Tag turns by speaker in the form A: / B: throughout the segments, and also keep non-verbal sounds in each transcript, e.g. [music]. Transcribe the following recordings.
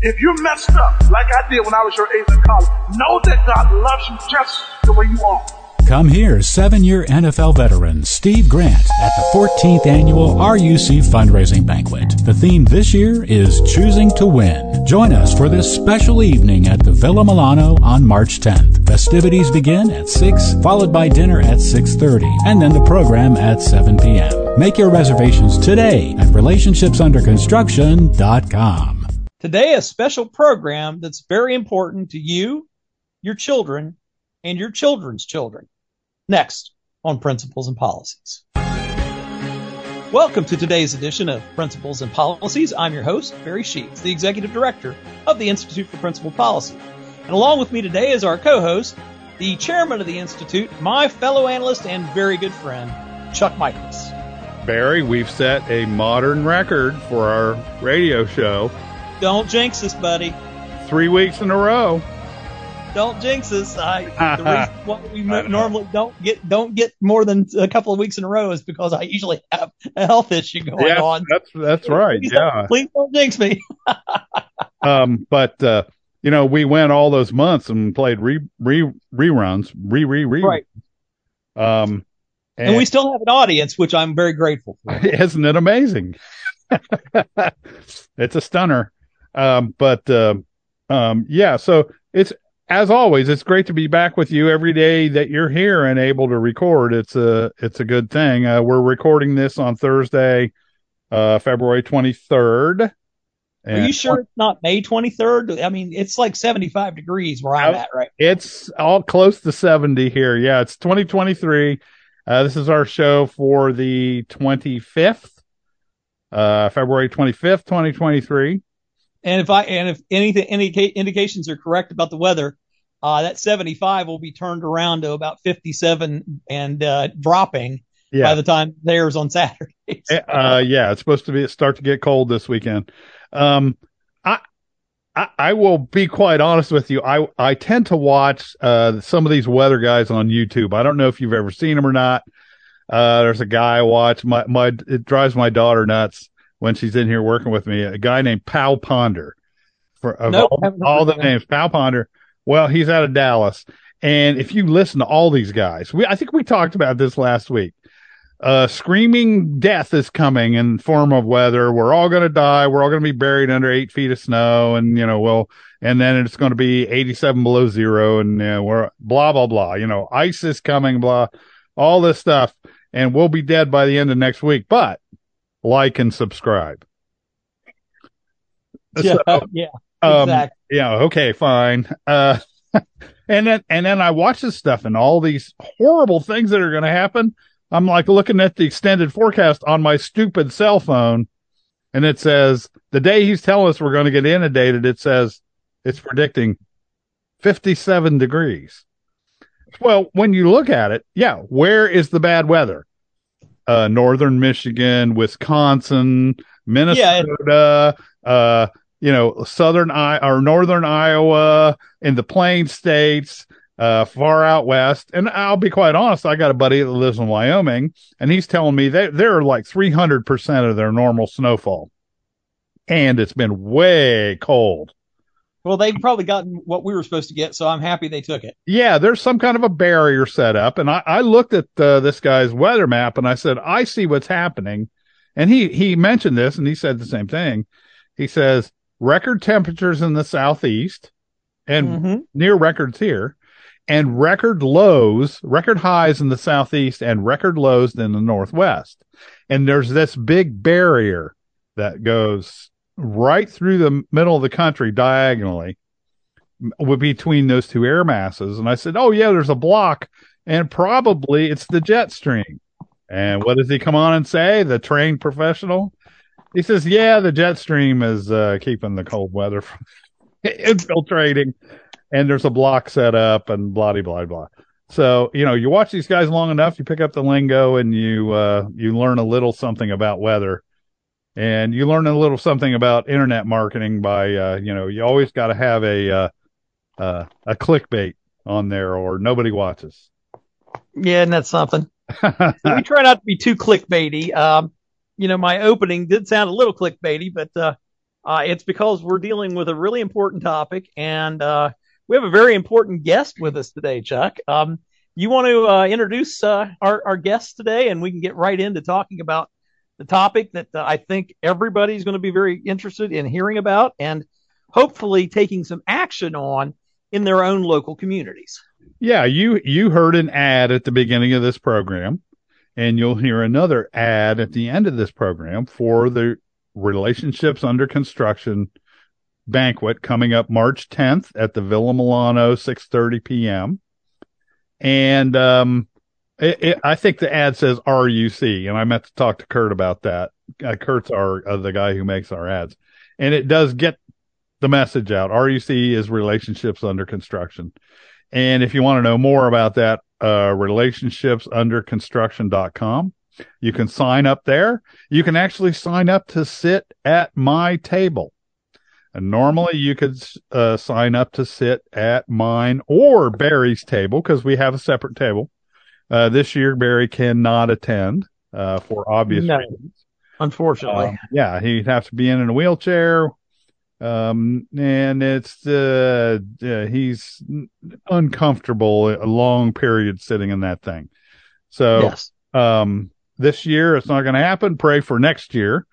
A: If you messed up like I did when I was your age in college, know that God loves you just the way you are.
B: Come here, seven year NFL veteran Steve Grant at the 14th annual RUC fundraising banquet. The theme this year is Choosing to Win. Join us for this special evening at the Villa Milano on March 10th. Festivities begin at 6, followed by dinner at 6.30, and then the program at 7 p.m. Make your reservations today at relationshipsunderconstruction.com.
C: Today, a special program that's very important to you, your children, and your children's children. Next on Principles and Policies. Welcome to today's edition of Principles and Policies. I'm your host, Barry Sheets, the Executive Director of the Institute for Principled Policy. And along with me today is our co-host, the Chairman of the Institute, my fellow analyst and very good friend, Chuck Michaels.
D: Barry, we've set a modern record for our radio show
C: don't jinx us, buddy.
D: Three weeks in a row.
C: Don't jinx us. I, [laughs] the reason why we normally don't get don't get more than a couple of weeks in a row is because I usually have a health issue going
D: yeah,
C: on.
D: That's that's right.
C: Please
D: yeah.
C: Don't, please don't jinx me. [laughs]
D: um, but uh, you know, we went all those months and played re re reruns, re re re.
C: Right.
D: Um,
C: and, and we still have an audience, which I'm very grateful for. [laughs]
D: Isn't it amazing? it's a stunner. Um, but uh, um, yeah, so it's as always, it's great to be back with you every day that you're here and able to record. It's a it's a good thing. Uh, we're recording this on Thursday, uh, February 23rd.
C: Are you sure it's not May 23rd? I mean, it's like 75 degrees where I'm at, right?
D: It's all close to 70 here. Yeah, it's 2023. Uh, this is our show for the 25th, uh, February 25th, 2023.
C: And if I and if anything any indications are correct about the weather, uh, that 75 will be turned around to about 57 and uh, dropping yeah. by the time there's on Saturday. [laughs]
D: So. Uh, yeah, it's supposed to be start to get cold this weekend. Um, I, I, I will be quite honest with you. I I tend to watch uh, some of these weather guys on YouTube. I don't know if you've ever seen them or not. Uh, there's a guy I watch. My my it drives my daughter nuts when she's in here working with me, a guy named Pal Ponder. For of nope, all, all the names, Pal Ponder. Well, he's out of Dallas, and if you listen to all these guys, we I think we talked about this last week. Uh, screaming death is coming in form of weather. We're all going to die. We're all going to be buried under eight feet of snow, and you know, well, and then it's going to be 87 below zero, and you know, we're blah blah blah. You know, ice is coming, blah, all this stuff, and we'll be dead by the end of next week. But like and subscribe. [laughs]
C: Yeah, so, yeah, um, exactly.
D: Yeah, okay, fine. Uh, [laughs] and then and then I watch this stuff and all these horrible things that are going to happen. I'm like looking at the extended forecast on my stupid cell phone, and it says the day he's telling us we're going to get inundated. It says it's predicting 57 degrees. Well, when you look at it, yeah, where is the bad weather? Uh, northern Michigan, Wisconsin, Minnesota, yeah. uh, you know, southern I or northern Iowa, in the Plain States, uh, far out west. And I'll be quite honest, I got a buddy that lives in Wyoming, and he's telling me they they're like three hundred percent of their normal snowfall, and it's been way cold.
C: Well, they've probably gotten what we were supposed to get, so I'm happy they took it.
D: Yeah, there's some kind of a barrier set up, and I, I looked at uh, this guy's weather map and I said, I see what's happening, and he he mentioned this and he said the same thing. He says record temperatures in the southeast and mm-hmm. near records here, and record lows, record highs in the southeast, and record lows in the northwest, and there's this big barrier that goes right through the middle of the country diagonally between those two air masses. And I said, Oh, yeah, there's a block, and probably it's the jet stream. And what does he come on and say? The trained professional? He says, Yeah, the jet stream is uh, keeping the cold weather from [laughs] infiltrating, and there's a block set up, and blah, blah, blah. So, you know, you watch these guys long enough, you pick up the lingo and you, uh, you learn a little something about weather and you learn a little something about internet marketing by uh, you know you always got to have a uh, uh, a clickbait on there or nobody watches.
C: Yeah, and that's something. [laughs] we try not to be too clickbaity. Um, you know, my opening did sound a little clickbaity, but uh, Uh, it's because we're dealing with a really important topic, and uh, we have a very important guest with us today, Chuck. Um, you want to uh, introduce uh, our, our guest today, and we can get right into talking about the topic that uh, I think everybody's going to be very interested in hearing about and hopefully taking some action on in their own local communities.
D: Yeah, you you heard an ad at the beginning of this program, and you'll hear another ad at the end of this program for the relationships under construction banquet coming up March 10th at the Villa Milano, 6:30 p.m. And um, it, it, I think the ad says RUC, and I meant to talk to Kurt about that. Uh, Kurt's our uh, the guy who makes our ads, and it does get the message out. RUC is relationships under construction, and if you want to know more about that, uh, relationshipsunderconstruction.com. You can sign up there. You can actually sign up to sit at my table. And normally you could uh, sign up to sit at mine or Barry's table because we have a separate table. Uh, this year, Barry cannot attend uh, for obvious no, reasons.
C: Unfortunately,
D: uh, yeah, he'd have to be in, in a wheelchair. Um, and it's uh, he's uncomfortable a long period sitting in that thing. So, yes. um, this year it's not going to happen. Pray for next year.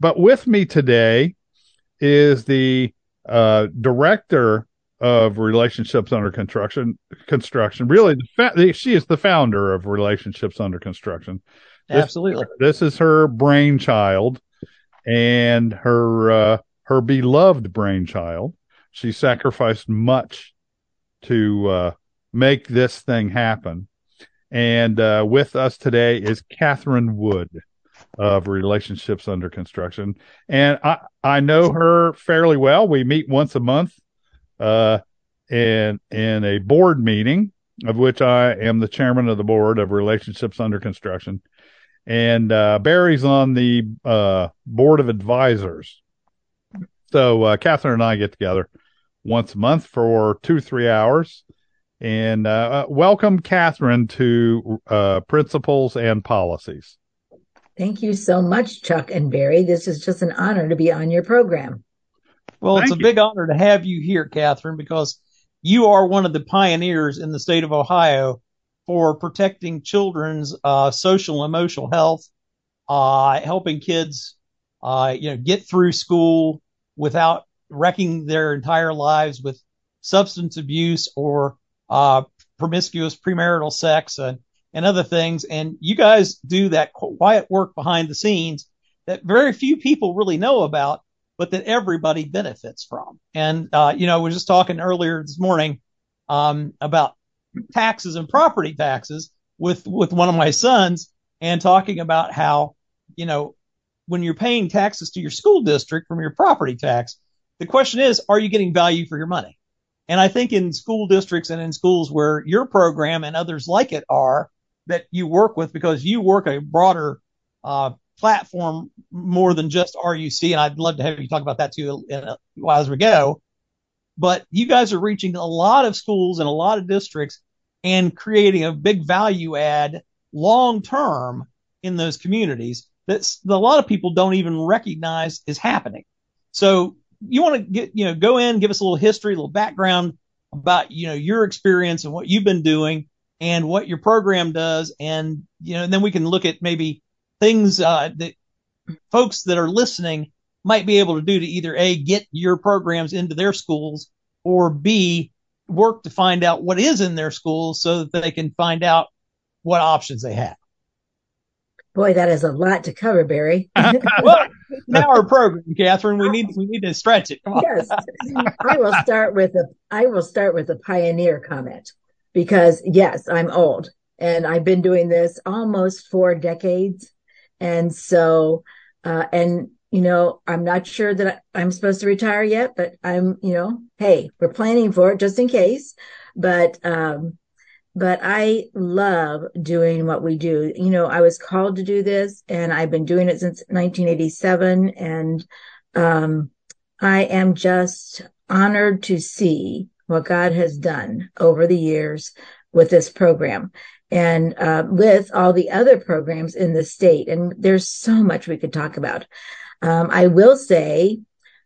D: But with me today is the uh, director of relationships under construction. Construction, really, the fa- the, she is the founder of relationships under construction.
C: This, Absolutely,
D: this is her brainchild and her uh, her beloved brainchild. She sacrificed much to uh, make this thing happen. And uh, with us today is Catherine Wood of relationships under construction. And I, I know her fairly well. We meet once a month, uh, in, in a board meeting of which I am the chairman of the board of relationships under construction. And, uh, Barry's on the, uh, board of advisors. So, uh, Catherine and I get together once a month for two, three hours. And, uh, welcome Catherine to, uh, principles and policies.
E: Thank you so much, Chuck and Barry. This is just an honor to be on your program.
C: Well, Thank it's a you. big honor to have you here, Catherine, because you are one of the pioneers in the state of Ohio for protecting children's uh, social and emotional health, uh, helping kids, uh, you know, get through school without wrecking their entire lives with substance abuse or uh, promiscuous premarital sex and and other things. And you guys do that quiet work behind the scenes that very few people really know about, but that everybody benefits from. And, uh, you know, we were just talking earlier this morning, um, about taxes and property taxes with, with one of my sons and talking about how, you know, when you're paying taxes to your school district from your property tax, the question is, are you getting value for your money? And I think in school districts and in schools where your program and others like it are, that you work with because you work a broader uh, platform more than just RUC. And I'd love to have you talk about that too as we go. But you guys are reaching a lot of schools and a lot of districts and creating a big value add long term in those communities that a lot of people don't even recognize is happening. So you want to get, you know, go in, give us a little history, a little background about, you know, your experience and what you've been doing and what your program does. And, you know, and then we can look at maybe things, uh, that folks that are listening might be able to do to either A, get your programs into their schools or B, work to find out what is in their schools so that they can find out what options they have.
E: Boy, that is a lot to cover, Barry. [laughs] [laughs]
C: well, now our program, Catherine, we need we need to stretch it. Yes,
E: I will start with a I will start with a pioneer comment because yes, I'm old and I've been doing this almost four decades. And so, uh, and you know, I'm not sure that I'm supposed to retire yet, but I'm, you know, hey, we're planning for it just in case. But, um, but I love doing what we do. You know, I was called to do this and I've been doing it since 1987. And, um, I am just honored to see what God has done over the years with this program and uh, with all the other programs in the state. And there's so much we could talk about. Um, I will say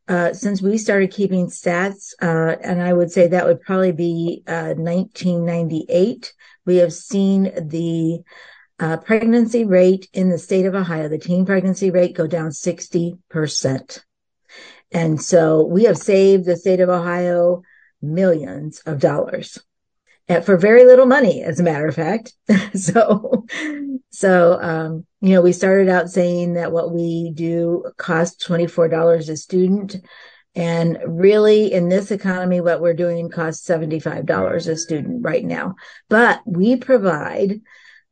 E: uh, since we started keeping stats, uh, and I would say that would probably be uh, 1998, we have seen the uh, pregnancy rate in the state of Ohio, the teen pregnancy rate go down 60%. And so we have saved the state of Ohio millions of dollars for very little money, as a matter of fact. [laughs] so, so, um, you know, we started out saying that what we do costs $24 a student. And really in this economy, what we're doing costs $75 a student right now, but we provide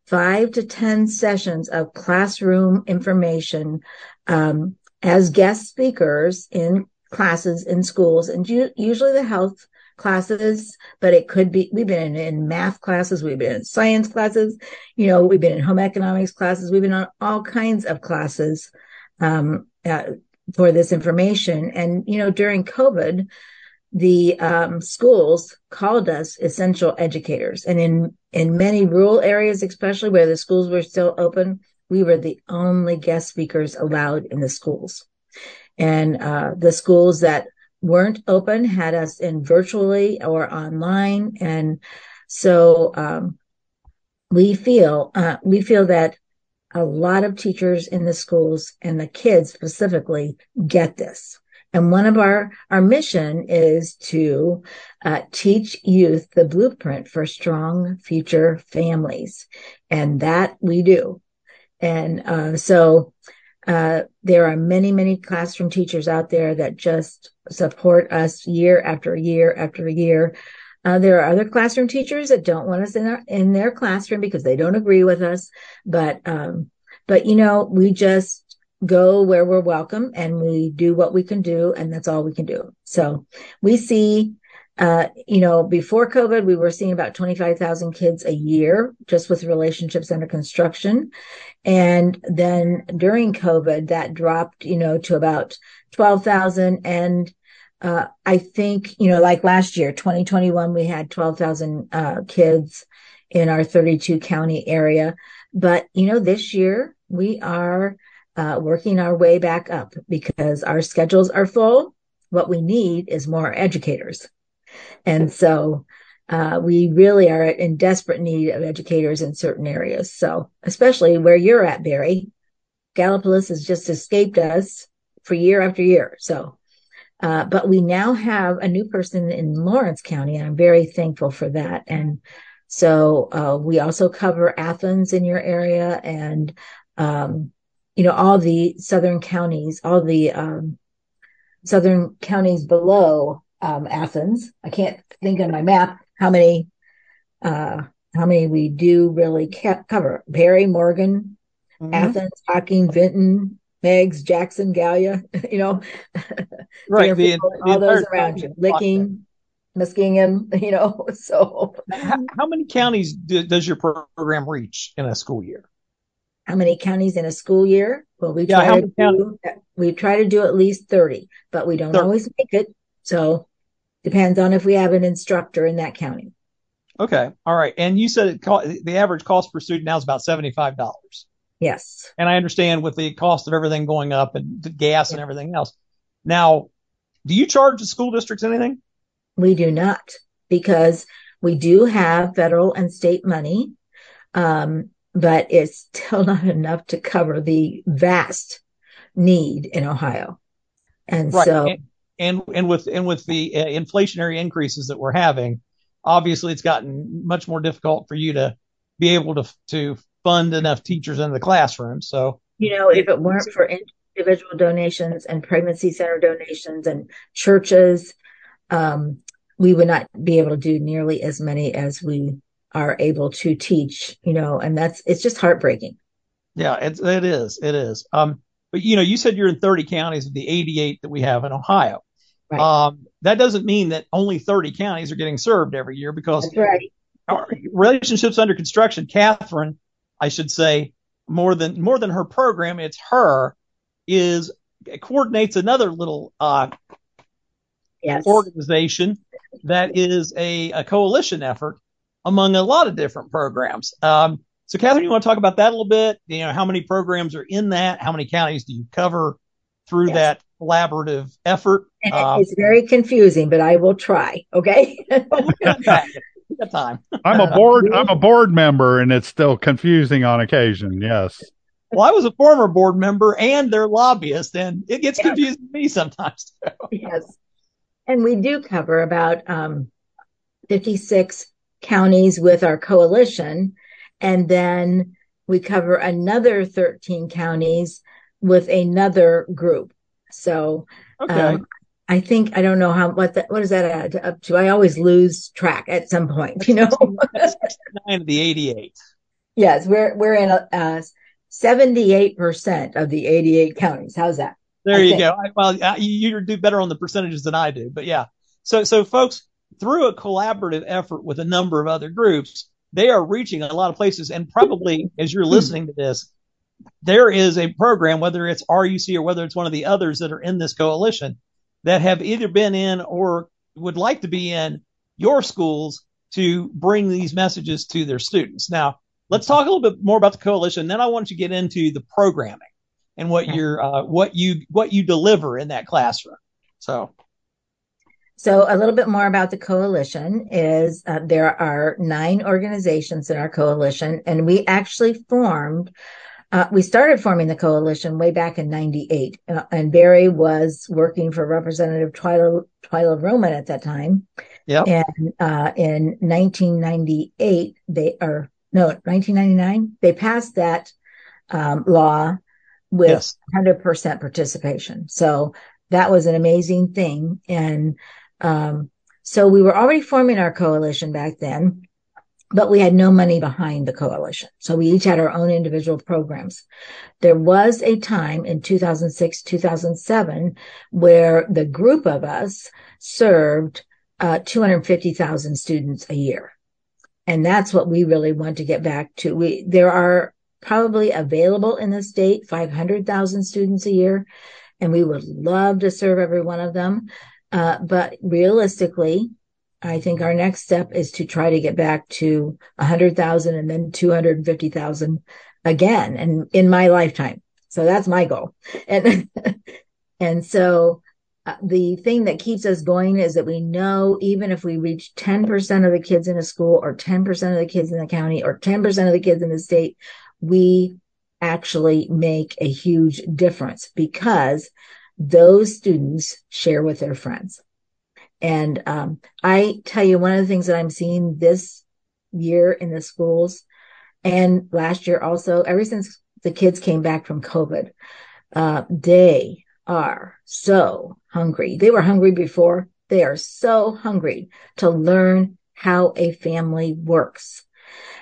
E: five to 10 sessions of classroom information, um, as guest speakers in classes in schools and usually the health classes, but it could be, we've been in, in, math classes, we've been in science classes, you know, we've been in home economics classes, we've been on all kinds of classes, um, uh, for this information. And, you know, during COVID, the um, schools called us essential educators. And in, in many rural areas, especially where the schools were still open, we were the only guest speakers allowed in the schools. And uh, the schools that weren't open had us in virtually or online. And so um, we feel uh, we feel that a lot of teachers in the schools and the kids specifically get this. And one of our, our mission is to uh, teach youth the blueprint for strong future families. And that we do. And uh, so uh, there are many, many classroom teachers out there that just support us year after year after year. Uh, there are other classroom teachers that don't want us in our, in their classroom because they don't agree with us. But, um, but you know, we just go where we're welcome and we do what we can do. And that's all we can do. So we see uh, you know, before COVID, we were seeing about 25,000 kids a year just with relationships under construction. And then during COVID, that dropped, you know, to about 12,000. And, uh, I think, you know, like last year, 2021, we had 12,000, uh, kids in our 32 county area. But, you know, this year we are, uh, working our way back up because our schedules are full. What we need is more educators. And so uh, we really are in desperate need of educators in certain areas. So, especially where you're at, Barry, Gallipolis has just escaped us for year after year. So, uh, but we now have a new person in Lawrence County, and I'm very thankful for that. And so uh, we also cover Athens in your area, and um, you know all the southern counties, all the um, southern counties below um, Athens. I can't think on my map how many uh, how many we do really cover. Perry, Morgan, mm-hmm. Athens, Hocking, Vinton, Meigs, Jackson, Gallia. [laughs] You know, [laughs]
C: right?
E: the, all the those around you, Licking. Muskingum, [laughs] you know, so
C: how, how many counties do, does your program reach in a school year?
E: How many counties in a school year? Well, we yeah, try to do, we try to do at least 30, but we don't 30. always make it. So Depends on if we have an instructor in that county.
C: Okay. All right. And you said the average cost per student now is about $75.
E: Yes.
C: And I understand with the cost of everything going up and the gas and everything else. Now, do you charge the school districts anything?
E: We do not because we do have federal and state money. Um, but it's still [laughs] not enough to cover the vast need in Ohio. And right. so
C: and, and and with and with the uh, inflationary increases that we're having, obviously it's gotten much more difficult for you to be able to to fund enough teachers in the classroom. So
E: you know, if it weren't for individual donations and pregnancy center donations and churches, um, we would not be able to do nearly as many as we are able to teach. You know, and that's it's just heartbreaking.
C: Yeah, it's it is it is. Um, but you know, you said you're in 30 counties of the 88 that we have in Ohio. Right. Um, that doesn't mean that only 30 counties are getting served every year because
E: right.
C: relationships under construction, Catherine, I should say, more than more than her program, it's her is coordinates another little uh,
E: yes.
C: organization that is a, a, coalition effort among a lot of different programs. Um, so, Catherine, you want to talk about that a little bit? You know, how many programs are in that? How many counties do you cover through yes. that collaborative effort.
E: Um, it's very confusing, but I will try. Okay. [laughs]
C: time.
D: I'm a board. I'm a [laughs] board member, and it's still confusing on occasion. Yes.
C: Well, I was a former board member and their lobbyist, and it gets confusing to me sometimes. Too.
E: Yes. And we do cover about um, 56 counties with our coalition. And then we cover another 13 counties with another group. So, okay. Um, I think I don't know how what that what does that add up to? I always lose track at some point, you know.
C: Nine of the eighty-eight.
E: Yes, we're we're in a uh, seventy-eight percent of the eighty-eight counties. How's that?
C: There I you think. go. Well, uh, you, you do better on the percentages than I do, but yeah. So so folks, through a collaborative effort with a number of other groups, they are reaching a lot of places. And probably as you're hmm. listening to this, there is a program, whether it's RUC or whether it's one of the others that are in this coalition, that have either been in or would like to be in your schools to bring these messages to their students. Now, let's talk a little bit more about the coalition. Then I want you to get into the programming and what you're, uh, what you, what you deliver in that classroom. So.
E: So a little bit more about the coalition is uh, there are nine organizations in our coalition, and we actually formed uh, we started forming the coalition way back in 98 uh, and barry was working for representative twyla, twyla roman at that time.
C: Yeah
E: and uh, in 1998 they are no 1999 they passed that um, law with yes. 100% participation. So that was an amazing thing. And um, so we were already forming our coalition back then but we had no money behind the coalition. So we each had our own individual programs. There was a time in 2006, 2007 where the group of us served uh, 250,000 students a year. And that's what we really want to get back to. We, there are probably available in the state 500,000 students a year, and we would love to serve every one of them. Uh, but realistically, I think our next step is to try to get back to 100,000 and then 250,000 again and in my lifetime. So that's my goal. And, [laughs] and so uh, the thing that keeps us going is that we know even if we reach 10% of the kids in a school or 10% of the kids in the county or 10% of the kids in the state, we actually make a huge difference because those students share with their friends. And um, I tell you, one of the things that I'm seeing this year in the schools and last year also, ever since the kids came back from COVID, uh, they are so hungry. They were hungry before. They are so hungry to learn how a family works,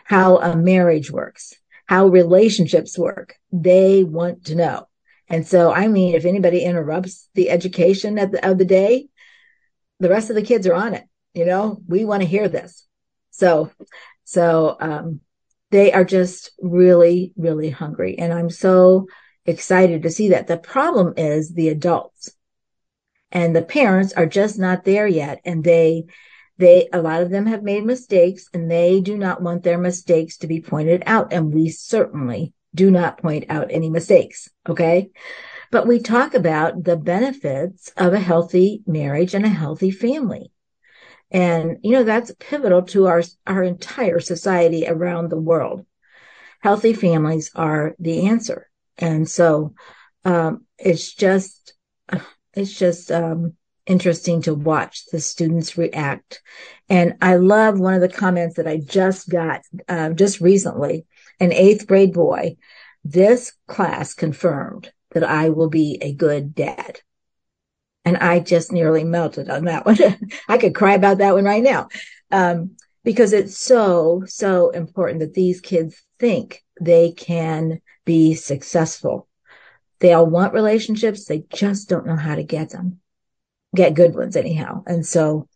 E: how a marriage works, how relationships work. They want to know. And so, I mean, if anybody interrupts the education the, of the day, the rest of the kids are on it. You know, we want to hear this. So, so, um, they are just really, really hungry. And I'm so excited to see that. The problem is the adults and the parents are just not there yet. And they, they, a lot of them have made mistakes and they do not want their mistakes to be pointed out. And we certainly do not point out any mistakes. Okay but we talk about the benefits of a healthy marriage and a healthy family. And, you know, that's pivotal to our, our entire society around the world. Healthy families are the answer. And so, um, it's just, it's just, um, interesting to watch the students react. And I love one of the comments that I just got, uh, just recently, an eighth grade boy. This class confirmed that I will be a good dad. And I just nearly melted on that one. [laughs] I could cry about that one right now. Um, because it's so, so important that these kids think they can be successful. They all want relationships. They just don't know how to get them, get good ones anyhow. And so,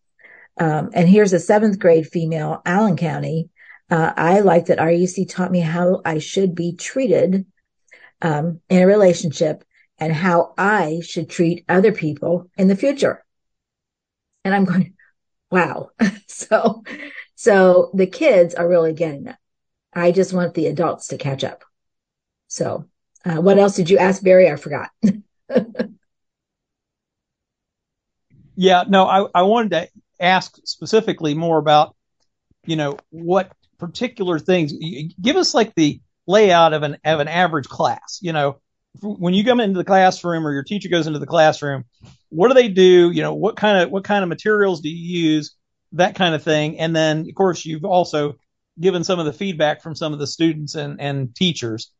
E: um, and here's a seventh grade female, Allen County. Uh, I like that RUC taught me how I should be treated um, in a relationship and how I should treat other people in the future. And I'm going, wow. [laughs] so, so the kids are really getting it. I just want the adults to catch up. So, uh, what else did you ask Barry? I forgot. [laughs]
C: Yeah, no, I, I wanted to ask specifically more about, you know, what particular things. Give us like the layout of an of an average class. You know, when you come into the classroom or your teacher goes into the classroom, what do they do? You know, what kind of what kind of materials do you use? That kind of thing. And then, of course, you've also given some of the feedback from some of the students and and teachers.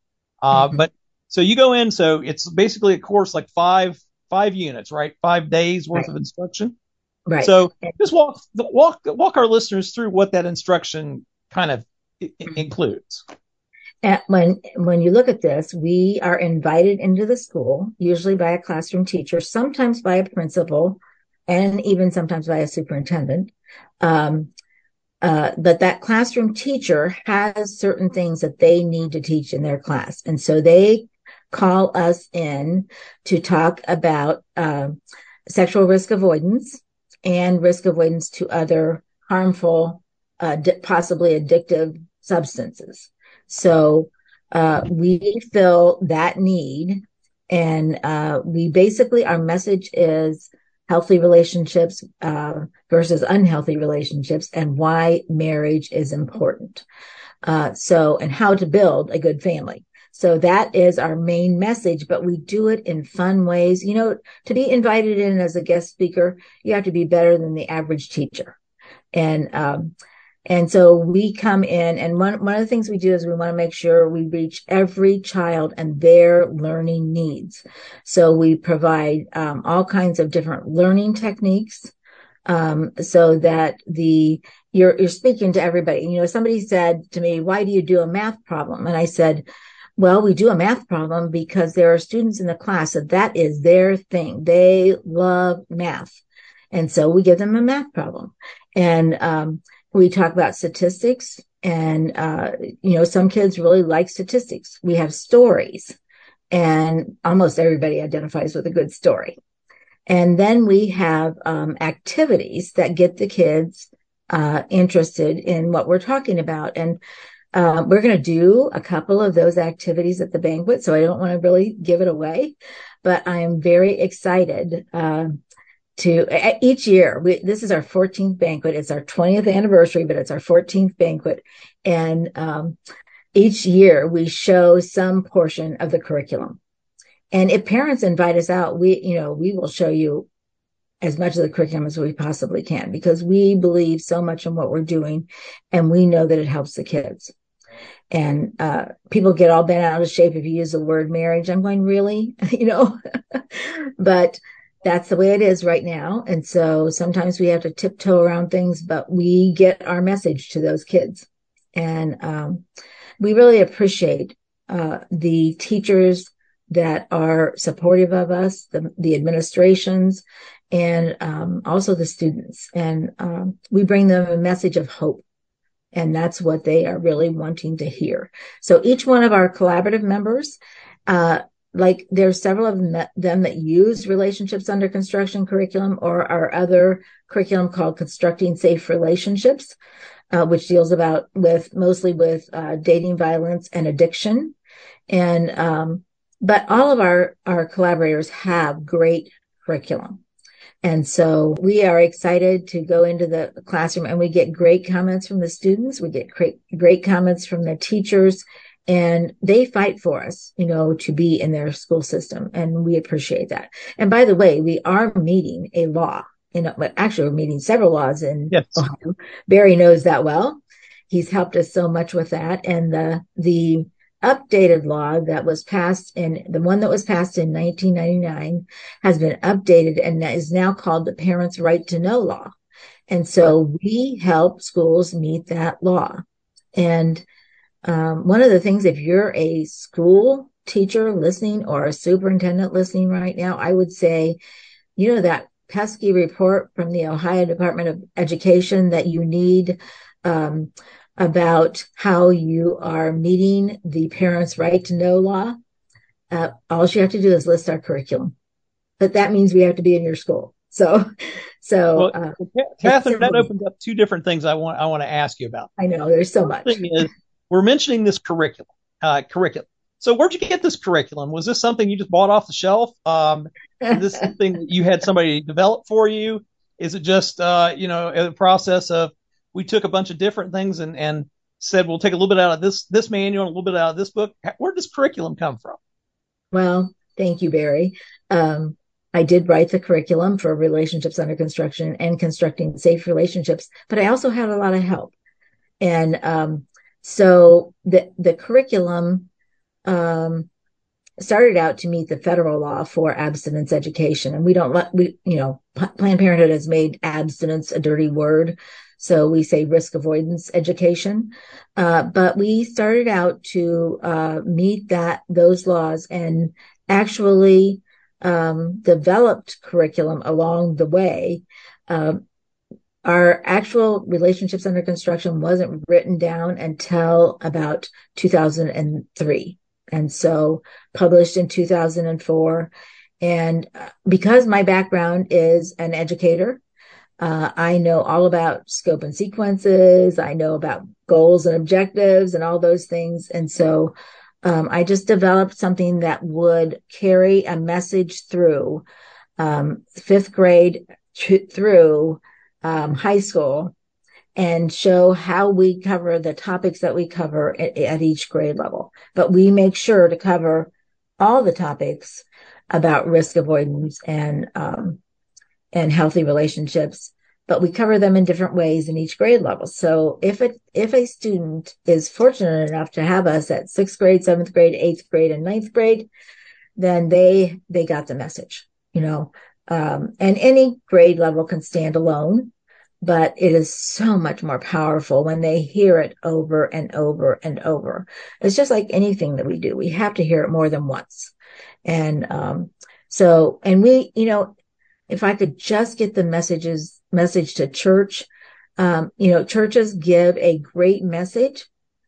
C: Uh, mm-hmm. But so you go in, so it's basically a course like five five units, right? Five days worth right. of instruction.
E: Right.
C: So just walk walk walk our listeners through what that instruction kind of mm-hmm. includes.
E: And when when you look at this, we are invited into the school, usually by a classroom teacher, sometimes by a principal, and even sometimes by a superintendent. Um, uh, but that classroom teacher has certain things that they need to teach in their class, and so they call us in to talk about uh, sexual risk avoidance and risk avoidance to other harmful, uh, possibly addictive substances. So uh, we fill that need, and uh, we basically our message is healthy relationships uh, versus unhealthy relationships, and why marriage is important. Uh, so, and how to build a good family. So that is our main message, but we do it in fun ways. You know, to be invited in as a guest speaker, you have to be better than the average teacher. And, um, and so we come in and one, one of the things we do is we want to make sure we reach every child and their learning needs. So we provide um, all kinds of different learning techniques um, so that the you're you're speaking to everybody. You know, somebody said to me, "Why do you do a math problem?" And I said, "Well, we do a math problem because there are students in the class that that is their thing. They love math, and so we give them a math problem." And um, we talk about statistics and, uh, you know, some kids really like statistics. We have stories and almost everybody identifies with a good story. And then we have um, activities that get the kids uh, interested in what we're talking about. And uh, we're going to do a couple of those activities at the banquet. So I don't want to really give it away, but I am very excited uh, to each year. We, this is our 14th banquet. It's our 20th anniversary, but it's our 14th banquet. And um, each year we show some portion of the curriculum. And if parents invite us out, we, you know, we will show you as much of the curriculum as we possibly can because we believe so much in what we're doing and we know that it helps the kids. And uh, people get all bent out of shape if you use the word marriage. I'm going, really? [laughs] you know? [laughs] but that's the way it is right now. And so sometimes we have to tiptoe around things, but we get our message to those kids. And um, we really appreciate uh, the teachers that are supportive of us, the, the administrations, and um, also the students. And um, we bring them a message of hope. And that's what they are really wanting to hear. So each one of our collaborative members uh, like there's several of them that, them that use relationships under construction curriculum or our other curriculum called constructing safe relationships uh, which deals about with mostly with uh, dating violence and addiction. And um, but all of our our collaborators have great curriculum. And so we are excited to go into the classroom and we get great comments from the students. We get great great comments from the teachers and they fight for us, you know, to be in their school system. And we appreciate that. And by the way, we are meeting a law in, but actually we're meeting several laws in yes. Ohio. Barry knows that well. He's helped us so much with that. And the, the updated law that was passed in the one that was passed in 1999 has been updated and is now called the Parents' Right to Know law. And so we help schools meet that law. And um, one of the things, if you're a school teacher listening or a superintendent listening right now, I would say, you know, that pesky report from the Ohio Department of Education that you need um, about how you are meeting the parents' right to know law. Uh, all you have to do is list our curriculum, but that means we have to be in your school. So, so,
C: well, uh, Catherine, that opens up two different things I want I want to ask you about.
E: I know there's so much.
C: The thing is, we're mentioning this curriculum. Uh, curriculum. So where'd you get this curriculum? Was this something you just bought off the shelf? Um, is this something that you had somebody develop for you? Is it just uh, you know a process of we took a bunch of different things and and said we'll take a little bit out of this this manual, a little bit out of this book. Where does curriculum come from?
E: Well, thank you, Barry. Um, I did write the curriculum for relationships under construction and constructing safe relationships, but I also had a lot of help. And um, so the the curriculum um, started out to meet the federal law for abstinence education, and we don't let we you know Planned Parenthood has made abstinence a dirty word, so we say risk avoidance education. Uh, but we started out to uh, meet that those laws and actually um, developed curriculum along the way. Uh, our actual relationships under construction wasn't written down until about 2003. And so published in 2004. And uh, because my background is an educator, uh, I know all about scope and sequences. I know about goals and objectives and all those things. And so um, I just developed something that would carry a message through um, fifth grade through um, high school and show how we cover the topics that we cover at, at each grade level. But we make sure to cover all the topics about risk avoidance and um, and healthy relationships but we cover them in different ways in each grade level. So if it, if a student is fortunate enough to have us at sixth grade, seventh grade, eighth grade, and ninth grade, then they, they got the message, you know, um, and any grade level can stand alone, but it is so much more powerful when they hear it over and over and over. It's just like anything that we do. We have to hear it more than once. And, um, so, and we, you know, if I could just get the messages, message to church, um, you know, churches give a great message,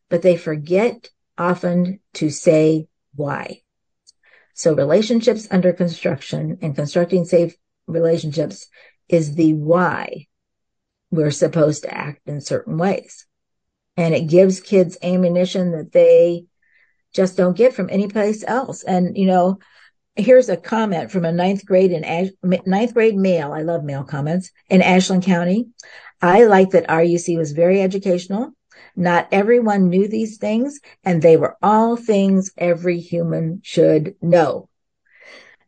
E: but they forget often to say why. So relationships under construction and constructing safe relationships is the why we're supposed to act in certain ways. And it gives kids ammunition that they just don't get from any place else. And, you know, here's a comment from a ninth grade in Ash- ninth grade male. I love male comments in Ashland County. I like that RUC was very educational. Not everyone knew these things, and they were all things every human should know.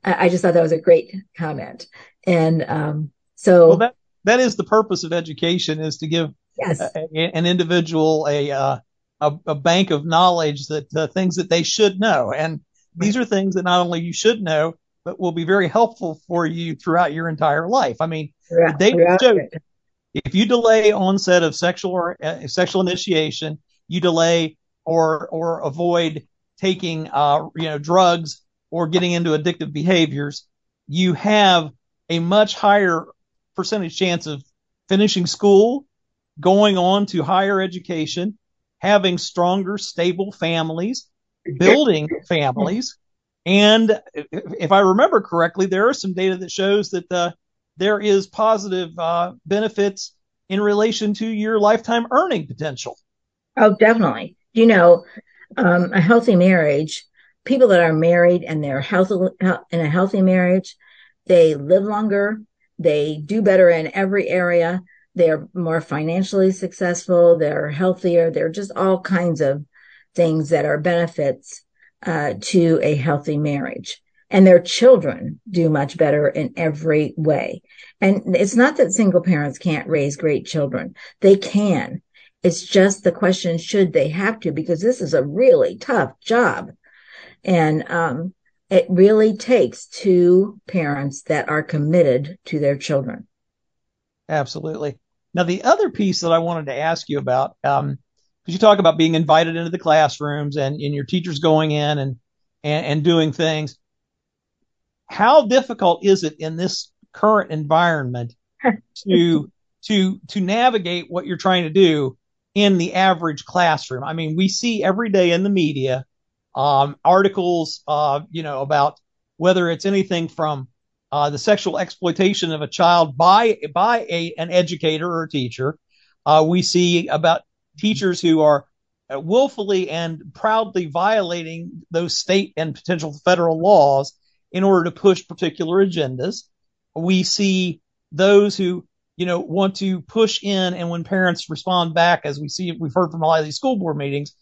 E: I, I just thought that was a great comment, and um, so
C: well, that that is the purpose of education: is to give
E: yes.
C: a, an individual a, uh, a a bank of knowledge that the things that they should know, and these are things that not only you should know, but will be very helpful for you throughout your entire life. I mean,
E: yeah,
C: they show if you delay onset of sexual or uh, sexual initiation, you delay or or avoid taking uh, you know drugs or getting into addictive behaviors, you have a much higher percentage chance of finishing school, going on to higher education, having stronger, stable families, building families. And if I remember correctly, there are some data that shows that uh, there is positive uh, benefits in relation to your lifetime earning potential.
E: Oh, definitely. You know, um, a healthy marriage, people that are married and they're healthy in a healthy marriage, they live longer, they do better in every area, they're more financially successful, they're healthier, they're just all kinds of things that are benefits uh, to a healthy marriage. And their children do much better in every way. And it's not that single parents can't raise great children. They can. It's just the question, should they have to? Because this is a really tough job. And, um, it really takes two parents that are committed to their children.
C: Absolutely. Now, the other piece that I wanted to ask you about, um, because you talk about being invited into the classrooms and, and your teachers going in and, and, and doing things. How difficult is it in this current environment [laughs] to to to navigate what you're trying to do in the average classroom? I mean, we see every day in the media um, articles, uh, you know, about whether it's anything from uh, the sexual exploitation of a child by by a, an educator or a teacher. Uh, we see about teachers who are willfully and proudly violating those state and potential federal laws in order to push particular agendas. We see those who you know, want to push in and when parents respond back, as we see, we've heard from a lot of these school board meetings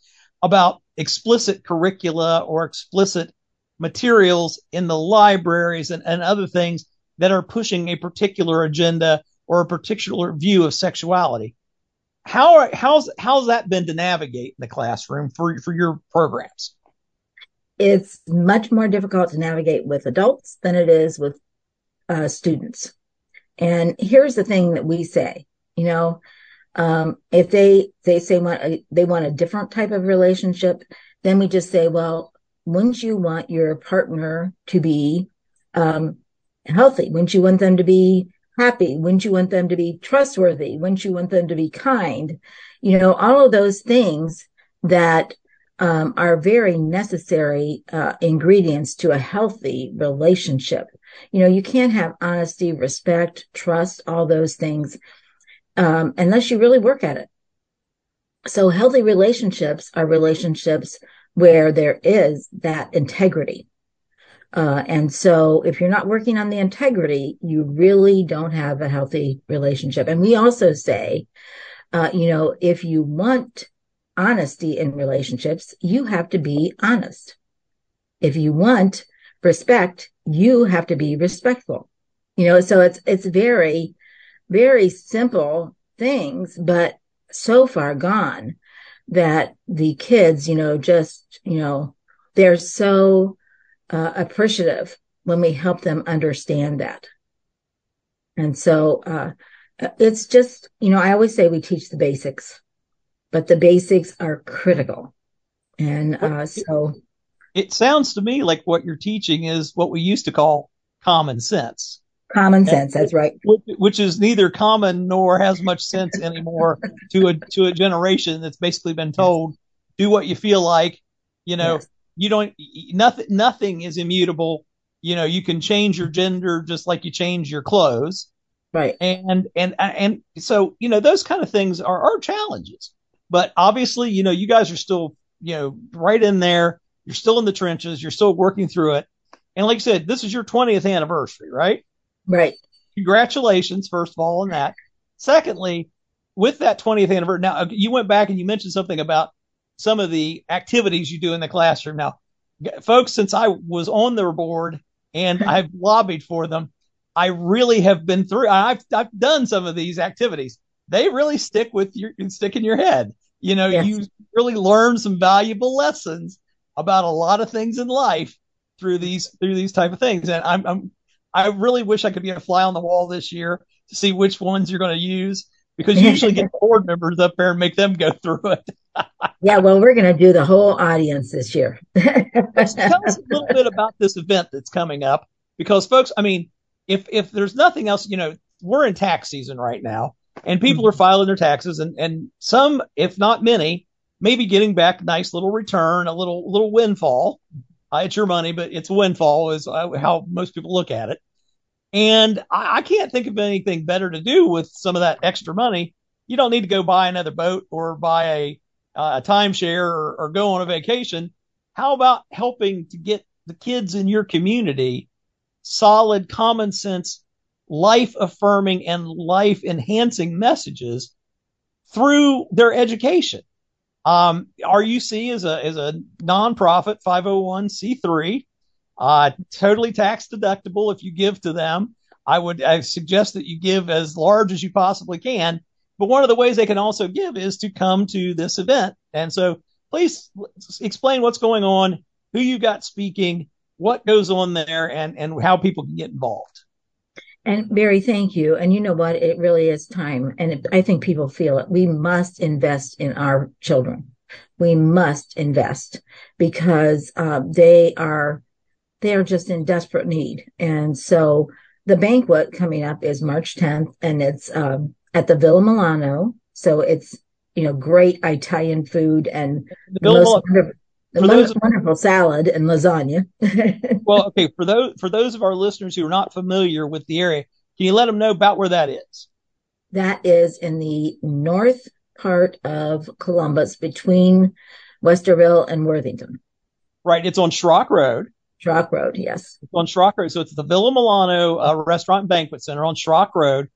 C: about explicit curricula or explicit materials in the libraries and, and other things that are pushing a particular agenda or a particular view of sexuality. How how's how's that been to navigate in the classroom for for your programs?
E: It's much more difficult to navigate with adults than it is with uh, students. And here's the thing that we say, you know, um, if they they say want a, they want a different type of relationship, then we just say, well, wouldn't you want your partner to be um, healthy? Wouldn't you want them to be happy? Wouldn't you want them to be trustworthy? Wouldn't you want them to be kind? You know, all of those things that um, are very necessary uh, ingredients to a healthy relationship. You know, you can't have honesty, respect, trust, all those things um, unless you really work at it. So healthy relationships are relationships where there is that integrity. Uh, and so if you're not working on the integrity, you really don't have a healthy relationship. And we also say, uh, you know, if you want honesty in relationships, you have to be honest. If you want respect, you have to be respectful. You know, so it's, it's very, very simple things, but so far gone that the kids, you know, just, you know, they're so uh, appreciative when we help them understand that. And so, uh, it's just, you know, I always say we teach the basics, but the basics are critical. And, uh, so.
C: It sounds to me like what you're teaching is what we used to call common sense.
E: Common sense. That's right.
C: Which, which, is neither common nor has much sense [laughs] anymore to a to a generation that's basically been told do what you feel like. You know, yes. you don't nothing nothing is immutable. You know, you can change your gender just like you change your clothes.
E: Right.
C: And and and so you know those kind of things are are challenges. But obviously, you know, you guys are still you know right in there. You're still in the trenches. You're still working through it. And like I said, this is your 20th anniversary, right?
E: Right.
C: Congratulations, first of all, on that. Secondly, with that 20th anniversary, now you went back and you mentioned something about some of the activities you do in the classroom. Now, folks, since I was on their board and [laughs] I've lobbied for them, I really have been through. I've I've done some of these activities. They really stick with your stick in your head. You know, yes. you really learn some valuable lessons about a lot of things in life through these through these type of things. And I'm I'm I really wish I could be a fly on the wall this year to see which ones you're going to use because you [laughs] usually get board members up there and make them go through it. [laughs]
E: yeah, well, we're going to do the whole audience this year. [laughs]
C: tell us a little bit about this event that's coming up because, folks, I mean, if if there's nothing else, you know, we're in tax season right now, and people are filing their taxes, and and some, if not many, maybe getting back a nice little return, a little little windfall uh, it's your money, but it's a windfall is uh, how most people look at it. And I, I, can't think of anything better to do with some of that extra money. You don't need to go buy another boat or buy a, uh, a timeshare or, or go on a vacation. How about helping to get the kids in your community solid common sense, life affirming and life enhancing messages through their education? Um, RUC is a is a nonprofit 501c3, uh, totally tax deductible if you give to them. I would I suggest that you give as large as you possibly can. But one of the ways they can also give is to come to this event. And so please explain what's going on, who you got speaking, what goes on there, and and how people can get involved.
E: And Barry, thank you. And you know what? It really is time. And it, I think people feel it. We must invest in our children. We must invest because uh, they are they are just in desperate need. And so the banquet coming up is March 10th, and it's um, at the Villa Milano. So it's you know great Italian food and the, most wonderful, the most wonderful salad and lasagna. [laughs]
C: well, okay, for those for those of our listeners who are not familiar with the area, can you let them know about where that is?
E: That is in the north part of Columbus between Westerville and Worthington.
C: Right, it's on Schrock Road.
E: Schrock Road, yes.
C: It's on Schrock Road, so it's the Villa Milano uh, Restaurant and Banquet Center on Schrock Road.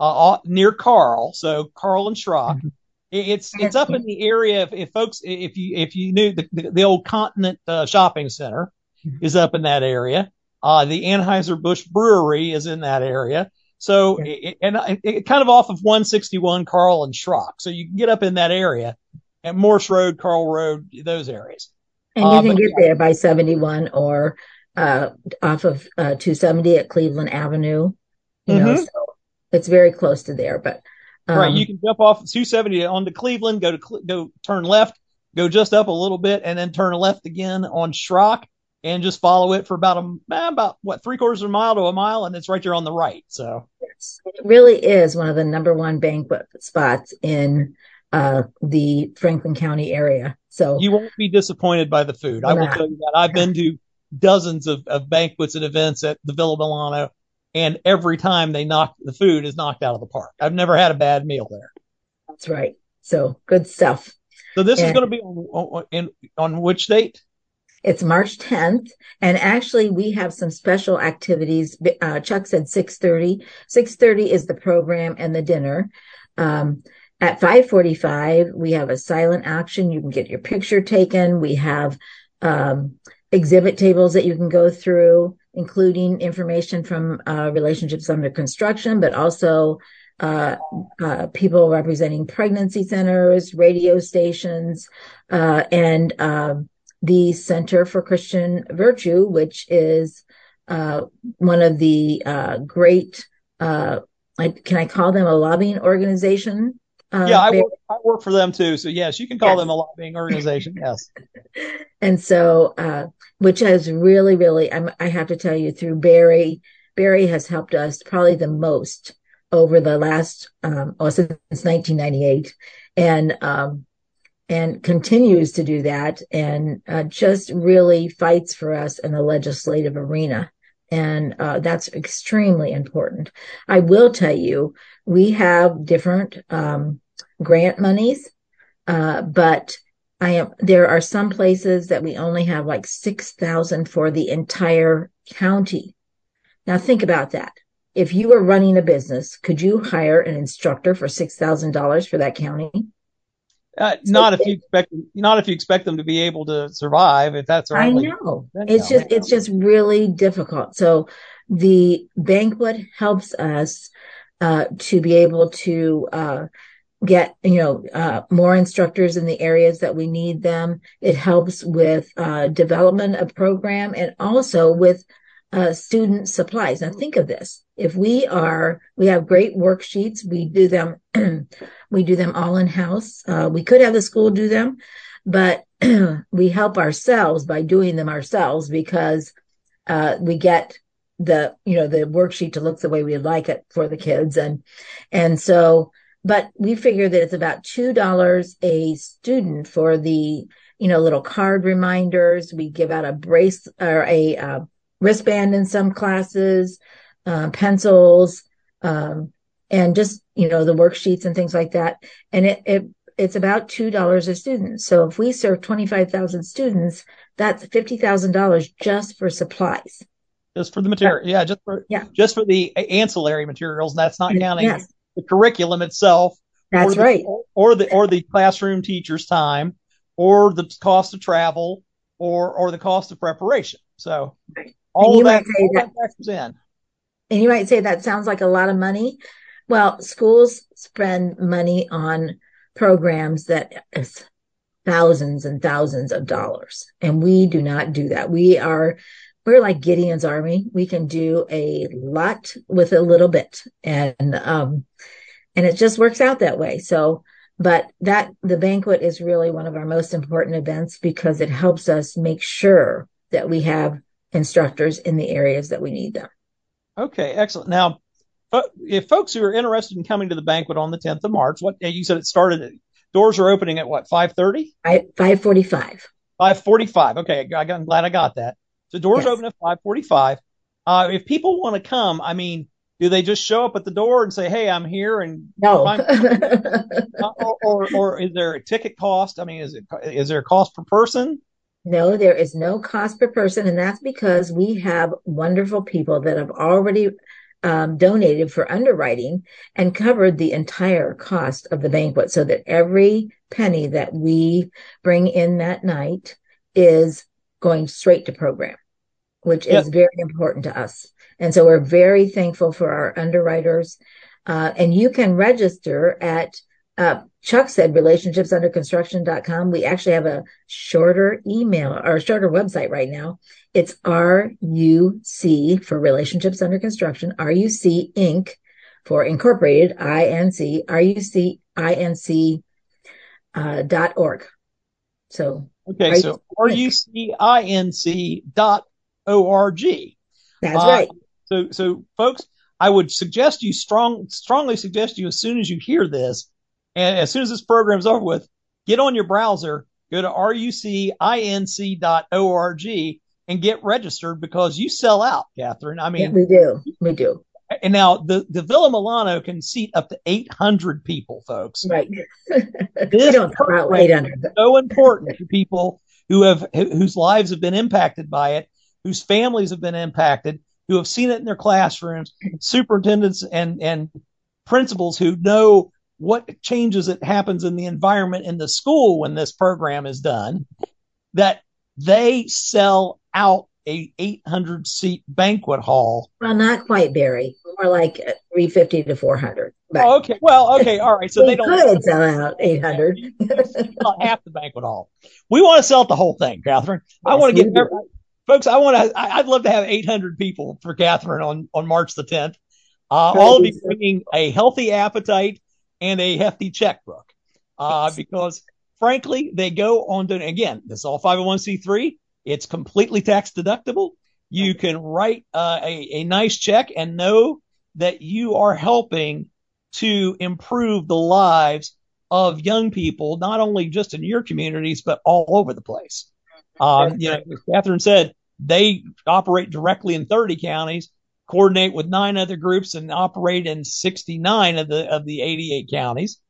C: uh, uh, near Karl. So Karl and Schrock. Mm-hmm. It's it's up in the area. If, if folks, if you if you knew the the, the old Continent uh, Shopping Center mm-hmm. is up in that area. Uh, the Anheuser Busch Brewery is in that area. So yeah. it, and it, it, kind of off of 161 Karl and Schrock. So you can get up in that area at Morse Road, Karl Road, those areas.
E: And you uh, can get yeah. there by 71 or uh, off of uh, 270 at Cleveland Avenue. You mm-hmm. know, so it's very close to there. But
C: um, right, you can jump off 270 onto Cleveland, go to go turn left, go just up a little bit, and then turn left again on Schrock, and just follow it for about a eh, about what three quarters of a mile to a mile, and it's right there on the right. So
E: yes, it really is one of the number one banquet spots in uh, the Franklin County area. So
C: you won't be disappointed by the food. I will tell you that. I've been to dozens of, of banquets and events at the Villa Milano, and every time they knock the food is knocked out of the park. I've never had a bad meal there.
E: That's right. So good stuff.
C: So this and is going to be on, on, on which date?
E: It's March 10th, and actually we have some special activities. Uh, Chuck said 6:30. 6:30 is the program and the dinner. Um, at 5:45, we have a silent auction. You can get your picture taken. We have um, exhibit tables that you can go through, including information from uh, relationships under construction, but also uh, uh, people representing pregnancy centers, radio stations, uh, and um, the Center for Christian Virtue, which is uh, one of the uh, great. can I call them a lobbying organization
C: uh, yeah, I work, I work, for them too. So yes, you can call yes. them a lobbying organization. Yes. [laughs]
E: and so, uh, which has really, really, I'm, i have to tell you through Barry, Barry has helped us probably the most over the last, um, oh, since 1998 and, um, and continues to do that and uh, just really fights for us in the legislative arena. And uh, that's extremely important. I will tell you, we have different um, grant monies, uh, but I am there are some places that we only have like six thousand for the entire county. Now think about that. If you were running a business, could you hire an instructor for six thousand dollars for that county?
C: Uh, not if you expect not if you expect them to be able to survive. If that's
E: right. I know it's just it's just really difficult. So the banquet helps us uh, to be able to uh, get you know uh, more instructors in the areas that we need them. It helps with uh, development of program and also with uh, student supplies. Now think of this. If we are, we have great worksheets. We do them, [clears throat] we do them all in house. Uh, we could have the school do them, but [clears throat] we help ourselves by doing them ourselves because, uh, we get the, you know, the worksheet to look the way we like it for the kids. And, and so, but we figure that it's about $2 a student for the, you know, little card reminders. We give out a brace or a, uh, wristband in some classes, uh, pencils, um, and just you know the worksheets and things like that. And it, it it's about two dollars a student. So if we serve twenty five thousand students, that's fifty thousand dollars just for supplies.
C: Just for the material, yeah. Just for yeah. just for the ancillary materials. And that's not counting yes. the curriculum itself.
E: That's
C: or the,
E: right.
C: Or the or the classroom teacher's time, or the cost of travel, or or the cost of preparation. So. All that, all that, factors in.
E: And you might say that sounds like a lot of money. Well, schools spend money on programs that is thousands and thousands of dollars. And we do not do that. We are, we're like Gideon's army. We can do a lot with a little bit. And, um, and it just works out that way. So, but that the banquet is really one of our most important events because it helps us make sure that we have instructors in the areas that we need them.
C: Okay, excellent. Now, if folks who are interested in coming to the banquet on the 10th of March, what you said it started, doors are opening at what, 5.30?
E: 5.45.
C: 5.45. Okay, I am glad I got that. So doors yes. open at 5.45. Uh, if people want to come, I mean, do they just show up at the door and say, "Hey, I'm here"? And
E: no, [laughs]
C: or, or, or is there a ticket cost? I mean, is it is there a cost per person?
E: No, there is no cost per person. And that's because we have wonderful people that have already um, donated for underwriting and covered the entire cost of the banquet so that every penny that we bring in that night is going straight to program, which yep. is very important to us. And so we're very thankful for our underwriters. Uh, and you can register at uh, Chuck said relationshipsunderconstruction.com. We actually have a shorter email or a shorter website right now. It's RUC for Relationships Under Construction, RUC Inc. for Incorporated, INC, RUC INC uh, dot org. So,
C: okay, so RUCINC dot org.
E: That's uh, right.
C: So, so folks, I would suggest you strong, strongly suggest you as soon as you hear this, and as soon as this program's over with, get on your browser, go to rucinc.org and get registered because you sell out, Catherine. I mean,
E: yeah, we do. We do.
C: And now the, the Villa Milano can seat up to 800 people, folks.
E: Right. this [laughs] don't about 800.
C: Is so important to people who have, whose lives have been impacted by it, whose families have been impacted, who have seen it in their classrooms, superintendents and, and principals who know what changes that happens in the environment in the school when this program is done, that they sell out a 800 seat banquet hall.
E: Well, not quite, Barry. More like 350 to 400.
C: Oh, okay. Well, okay. All right. So they, don't
E: could sell out 800. [laughs]
C: not half the banquet hall. We want to sell out the whole thing, Catherine. Yes, I want to get folks. I want to. I'd love to have 800 people for Catherine on on March the 10th. Uh, all of you bringing a healthy appetite and a hefty checkbook. Uh, because frankly, they go on to, again, this is all 501c3. It's completely tax deductible. You can write uh, a, a nice check and know that you are helping to improve the lives of young people, not only just in your communities, but all over the place. Um, you know, as Catherine said, they operate directly in 30 counties coordinate with nine other groups and operate in 69 of the of the 88 counties.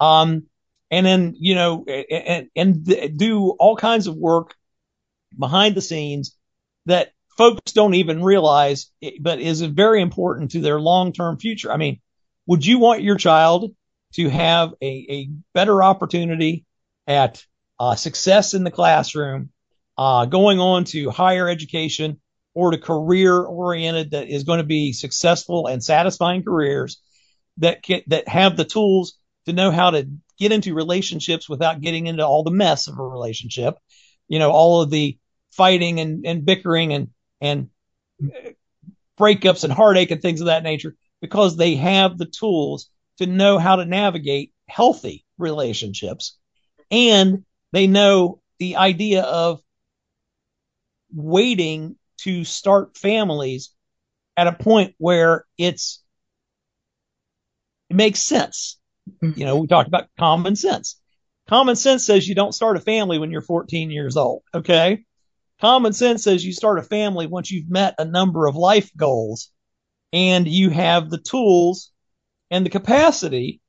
C: Um, and then you know and, and do all kinds of work behind the scenes that folks don't even realize, but is very important to their long term future. I mean, would you want your child to have a, a better opportunity at uh, success in the classroom, uh, going on to higher education, or to career oriented that is going to be successful and satisfying careers that can, that have the tools to know how to get into relationships without getting into all the mess of a relationship. You know, all of the fighting and, and bickering and, and breakups and heartache and things of that nature because they have the tools to know how to navigate healthy relationships and they know the idea of waiting to start families at a point where it's it makes sense. You know, we talked about common sense. Common sense says you don't start a family when you're 14 years old. Okay. Common sense says you start a family once you've met a number of life goals and you have the tools and the capacity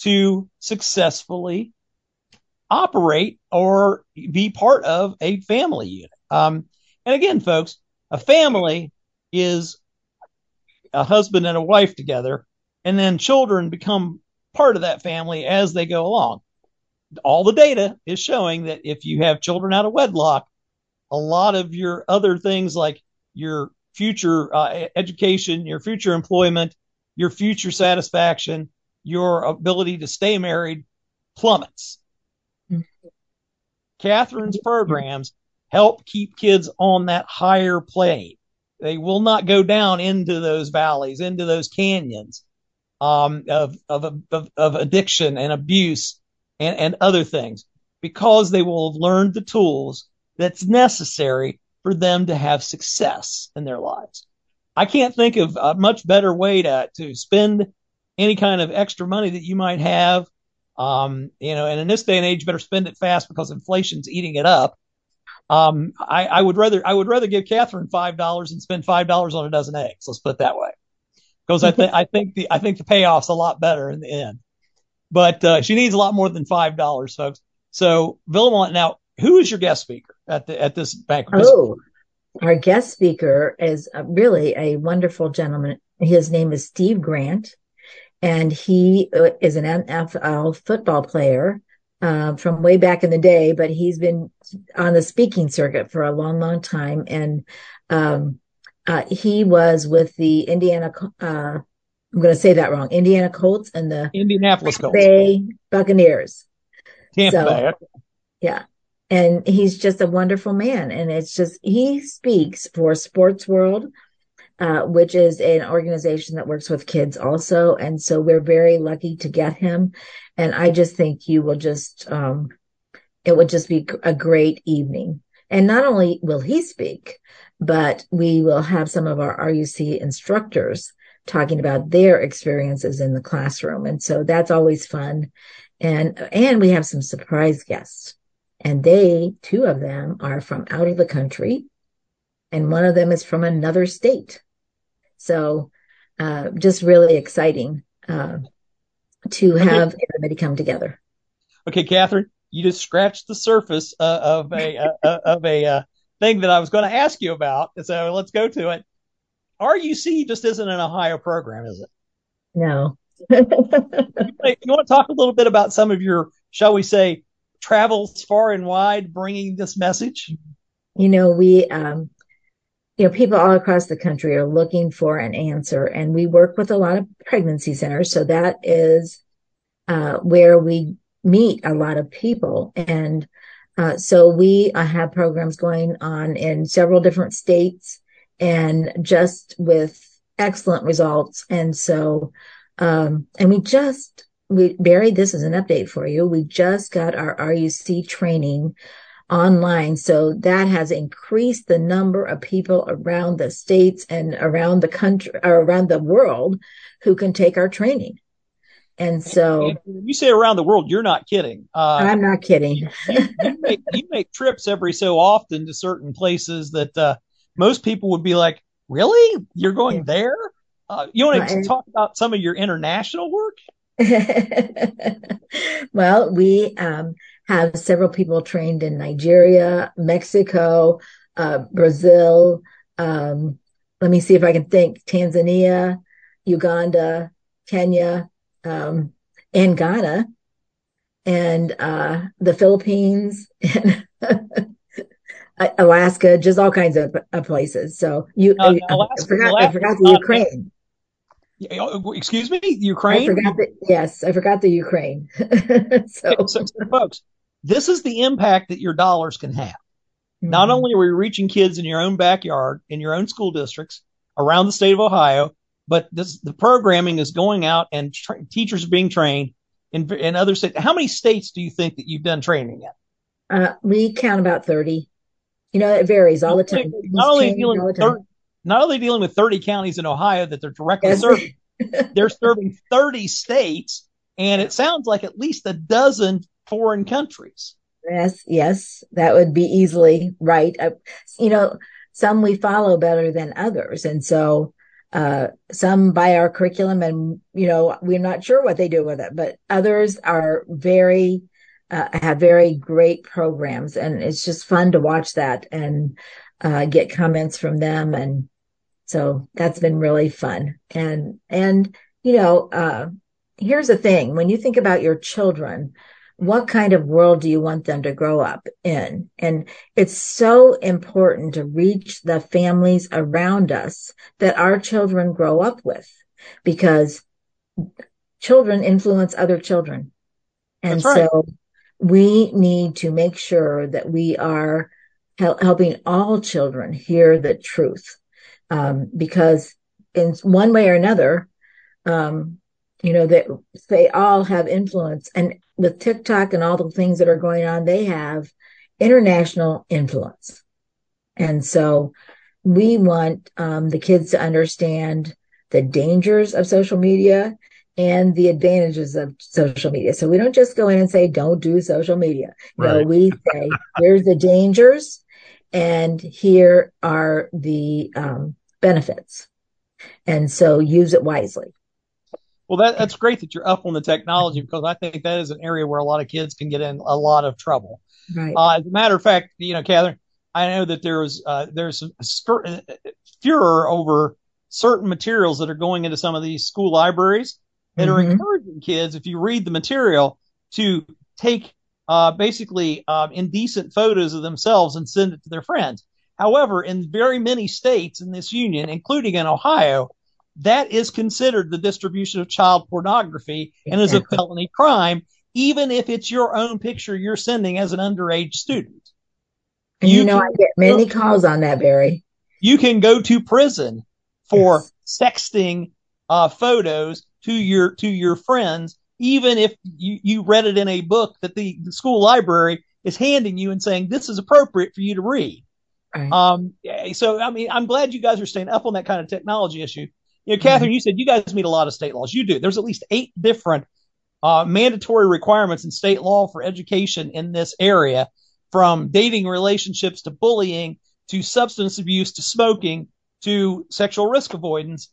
C: to successfully operate or be part of a family unit. Um, and again, folks, a family is a husband and a wife together, and then children become part of that family as they go along. All the data is showing that if you have children out of wedlock, a lot of your other things like your future uh, education, your future employment, your future satisfaction, your ability to stay married plummets. Mm-hmm. Catherine's programs help keep kids on that higher plane. They will not go down into those valleys, into those canyons um, of, of, of, of addiction and abuse and, and other things because they will have learned the tools that's necessary for them to have success in their lives. I can't think of a much better way to, to spend any kind of extra money that you might have. Um, you know, and in this day and age, better spend it fast because inflation's eating it up. Um, I, I would rather I would rather give Catherine five dollars and spend five dollars on a dozen eggs. Let's put it that way, because I think I think the I think the payoff's a lot better in the end. But uh, she needs a lot more than five dollars, folks. So Villamont, now who is your guest speaker at the at this banquet?
E: Oh, our guest speaker is really a wonderful gentleman. His name is Steve Grant, and he uh, is an NFL football player uh, from way back in the day, but he's been on the speaking circuit for a long, long time. And um, uh, he was with the Indiana, uh, I'm going to say that wrong, Indiana Colts and the
C: Indianapolis Colts.
E: Bay Buccaneers.
C: Tampa so, Bay.
E: Yeah. And he's just a wonderful man. And it's just, he speaks for Sports World, uh, which is an organization that works with kids also. And so we're very lucky to get him. And I just think you will just, um, it would just be a great evening. And not only will he speak, but we will have some of our RUC instructors talking about their experiences in the classroom. And so that's always fun. And, and we have some surprise guests and they, two of them are from out of the country and one of them is from another state. So, uh, just really exciting, uh, to have okay. everybody come together.
C: Okay, Catherine, you just scratched the surface uh, of a uh, uh, of a uh, thing that I was going to ask you about. So let's go to it. RUC just isn't an Ohio program, is it?
E: No.
C: you want to talk a little bit about some of your, shall we say, travels far and wide bringing this message?
E: You know, we, um, you know, people all across the country are looking for an answer and we work with a lot of pregnancy centers. So that is, uh, where we meet a lot of people. And, uh, so we uh, have programs going on in several different states and just with excellent results. And so, um, and we just, we, Barry, this is an update for you. We just got our RUC training online. So that has increased the number of people around the states and around the country or around the world who can take our training. And so
C: you say around the world, you're not kidding.
E: Uh, I'm not kidding.
C: you, you, make, you, make, trips every so often to certain places that uh, most people would be like, really? You're going there? Uh, you want to talk about some of your international work? [laughs]
E: well, we um, have several people trained in Nigeria, Mexico, uh, Brazil. Um, let me see if I can think Tanzania, Uganda, Kenya, um, and Ghana, and uh, the Philippines, and [laughs] Alaska, just all kinds of, of places. So you, uh, Alaska, I forgot, Alaska, I forgot the Ukraine.
C: Oh, excuse me, Ukraine.
E: I forgot the, yes, I forgot the Ukraine. [laughs]
C: so. so, folks, this is the impact that your dollars can have. Mm-hmm. Not only are we reaching kids in your own backyard, in your own school districts around the state of Ohio, but this the programming is going out and tra- teachers are being trained in in other states. How many states do you think that you've done training in?
E: Uh, we count about thirty. You know, it varies all the time.
C: Not only, dealing with 30, not only dealing with 30 counties in Ohio that they're directly yes. serving, [laughs] they're serving 30 states, and it sounds like at least a dozen foreign countries.
E: Yes, yes, that would be easily right. Uh, you know, some we follow better than others, and so uh, some buy our curriculum, and you know, we're not sure what they do with it. But others are very uh, have very great programs, and it's just fun to watch that and uh, get comments from them, and so that's been really fun. And and you know, uh, here's the thing: when you think about your children what kind of world do you want them to grow up in? And it's so important to reach the families around us that our children grow up with because children influence other children. And right. so we need to make sure that we are hel- helping all children hear the truth. Um, because in one way or another, um, you know, that they all have influence and with TikTok and all the things that are going on, they have international influence. And so we want um, the kids to understand the dangers of social media and the advantages of social media. So we don't just go in and say, don't do social media. Right. No, we say, here's the dangers and here are the um, benefits. And so use it wisely.
C: Well, that, that's great that you're up on the technology because I think that is an area where a lot of kids can get in a lot of trouble.
E: Right.
C: Uh, as a matter of fact, you know, Catherine, I know that there's uh, there's a uh, furor over certain materials that are going into some of these school libraries that mm-hmm. are encouraging kids, if you read the material, to take uh, basically uh, indecent photos of themselves and send it to their friends. However, in very many states in this union, including in Ohio, that is considered the distribution of child pornography and is a [laughs] felony crime, even if it's your own picture you're sending as an underage student.
E: And you, you know, can, I get many calls on that, Barry.
C: You can go to prison for yes. sexting uh, photos to your to your friends, even if you, you read it in a book that the, the school library is handing you and saying this is appropriate for you to read. Right. Um, so I mean, I'm glad you guys are staying up on that kind of technology issue. You know, Catherine, mm-hmm. you said you guys meet a lot of state laws. You do. There's at least eight different uh, mandatory requirements in state law for education in this area, from dating relationships to bullying to substance abuse to smoking to sexual risk avoidance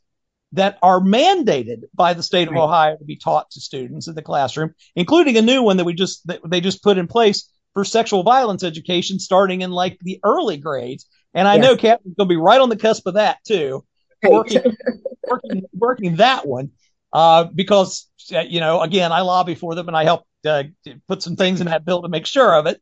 C: that are mandated by the state of Ohio to be taught to students in the classroom, including a new one that we just that they just put in place for sexual violence education starting in like the early grades. And I yes. know Catherine's going to be right on the cusp of that too, working, [laughs] working, working that one. Uh, because, uh, you know, again, I lobby for them and I help uh, put some things in that bill to make sure of it.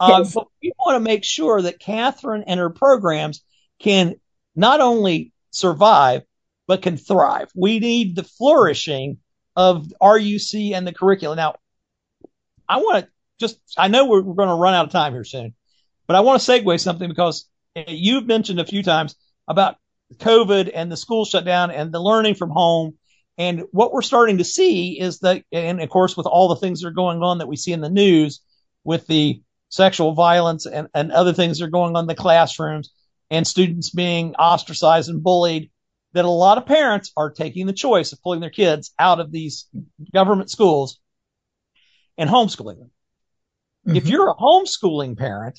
C: Uh, yes. But we want to make sure that Catherine and her programs can not only survive, but can thrive. We need the flourishing of RUC and the curriculum. Now, I want to just, I know we're, we're going to run out of time here soon, but I want to segue something because you've mentioned a few times about COVID and the school shutdown and the learning from home. And what we're starting to see is that, and of course, with all the things that are going on that we see in the news with the sexual violence and, and other things that are going on in the classrooms and students being ostracized and bullied, that a lot of parents are taking the choice of pulling their kids out of these government schools and homeschooling them. Mm-hmm. If you're a homeschooling parent,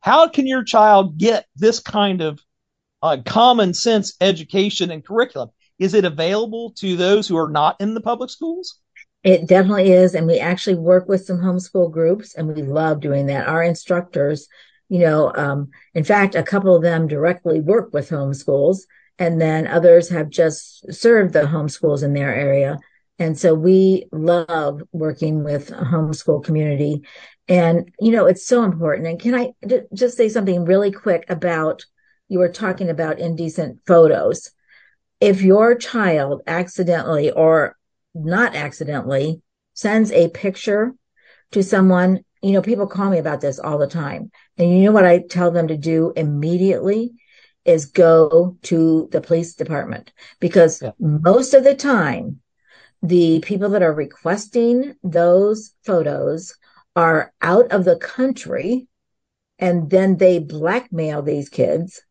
C: how can your child get this kind of uh, common sense education and curriculum? Is it available to those who are not in the public schools?
E: It definitely is. And we actually work with some homeschool groups and we love doing that. Our instructors, you know, um, in fact, a couple of them directly work with homeschools and then others have just served the homeschools in their area. And so we love working with a homeschool community. And, you know, it's so important. And can I d- just say something really quick about you were talking about indecent photos. If your child accidentally or not accidentally sends a picture to someone, you know, people call me about this all the time. And you know what I tell them to do immediately is go to the police department because yeah. most of the time, the people that are requesting those photos are out of the country and then they blackmail these kids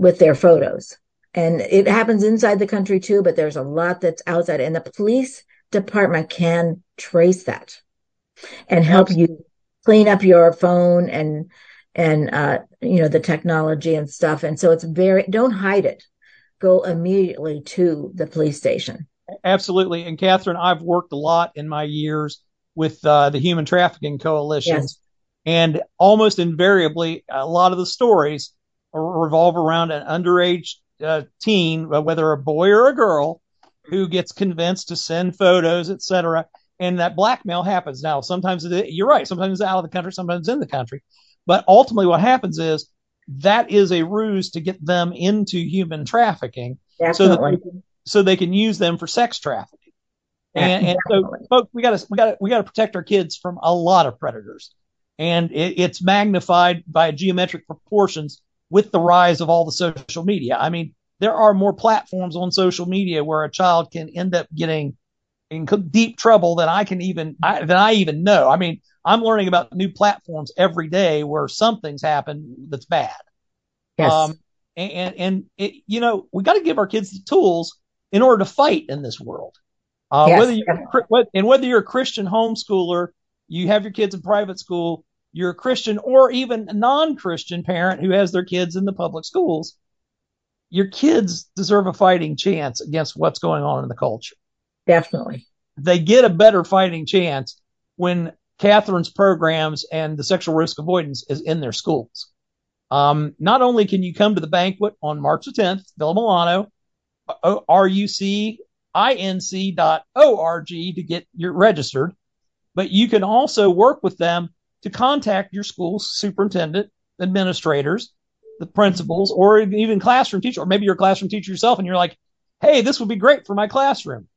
E: with their photos. And it happens inside the country too, but there's a lot that's outside and the police department can trace that and help you clean up your phone and, and, uh, you know, the technology and stuff. And so it's very, don't hide it. Go immediately to the police station.
C: Absolutely. And Catherine, I've worked a lot in my years with uh, the human trafficking coalitions. Yes. And almost invariably, a lot of the stories revolve around an underage uh, teen, whether a boy or a girl, who gets convinced to send photos, etc. And that blackmail happens. Now, sometimes it, you're right. Sometimes it's out of the country, sometimes in the country. But ultimately, what happens is that is a ruse to get them into human trafficking, Definitely. so that they can, so they can use them for sex trafficking. And, and so, folks, we got to we got to we got to protect our kids from a lot of predators, and it, it's magnified by geometric proportions with the rise of all the social media. I mean, there are more platforms on social media where a child can end up getting in deep trouble than I can even I, than I even know. I mean, I'm learning about new platforms every day where something's happened that's bad.
E: Yes. Um,
C: and and it, you know, we got to give our kids the tools in order to fight in this world. Uh, yes. whether you and whether you're a Christian homeschooler, you have your kids in private school, you're a Christian or even a non-Christian parent who has their kids in the public schools, your kids deserve a fighting chance against what's going on in the culture.
E: Definitely.
C: They get a better fighting chance when Catherine's programs and the sexual risk avoidance is in their schools. Um, not only can you come to the banquet on March the 10th, Villa Milano, rucinc.org to get your registered, but you can also work with them to contact your school's superintendent, administrators, the principals, or even classroom teacher, or maybe you're a classroom teacher yourself and you're like, Hey, this would be great for my classroom.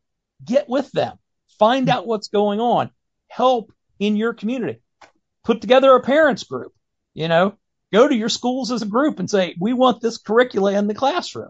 C: Get with them, find out what's going on, help in your community, put together a parents group, you know, go to your schools as a group and say, we want this curricula in the classroom.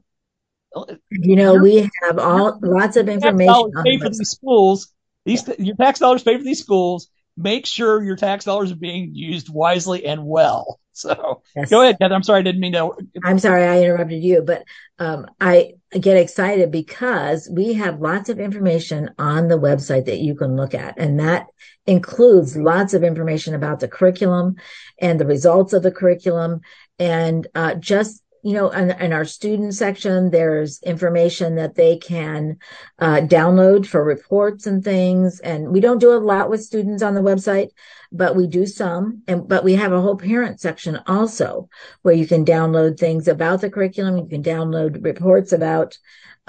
E: You know, we have all lots of information.
C: Pay for these schools. These your tax dollars pay for these schools. Make sure your tax dollars are being used wisely and well. So yes. go ahead, Heather. I'm sorry, I didn't mean to.
E: I'm sorry I interrupted you, but um, I get excited because we have lots of information on the website that you can look at, and that includes lots of information about the curriculum and the results of the curriculum, and uh, just you know, in, in, our student section, there's information that they can uh, download for reports and things. And we don't do a lot with students on the website, but we do some. And but we have a whole parent section also where you can download things about the curriculum. You can download reports about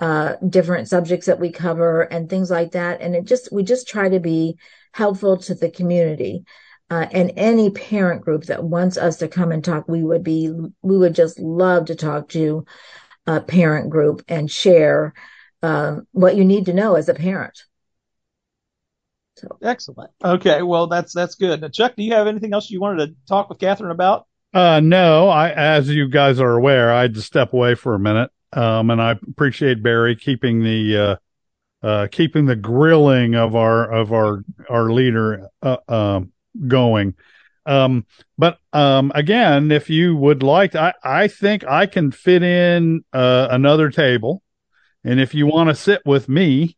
E: uh, different subjects that we cover and things like that. And it just we just try to be helpful to the community uh, and any parent group that wants us to come and talk, we would be, we would just love to talk to a parent group and share um, what you need to know as a parent.
C: So. Excellent. Okay, well that's that's good. Now, Chuck, do you have anything else you wanted to talk with Catherine about?
D: Uh, no. I, as you guys are aware, I had to step away for a minute. Um, and I appreciate Barry keeping the uh, uh, keeping the grilling of our of our our leader uh, um, going. Um, but um, again, if you would like, I, I think I can fit in uh, another table. And if you want to sit with me,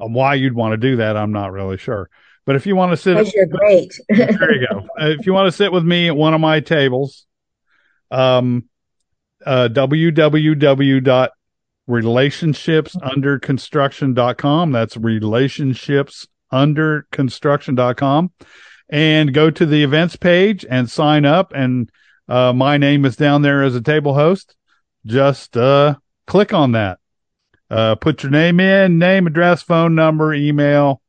D: uh, why you'd want to do that, I'm not really sure. But if you want to sit,
E: at, you're great. [laughs]
D: there you go. If you want to sit with me at one of my tables, um, uh, www.relationshipsunderconstruction.com. That's relationshipsunderconstruction.com and go to the events page and sign up. And uh, my name is down there as a table host. Just uh, click on that. Uh, put your name in, name, address, phone number, email,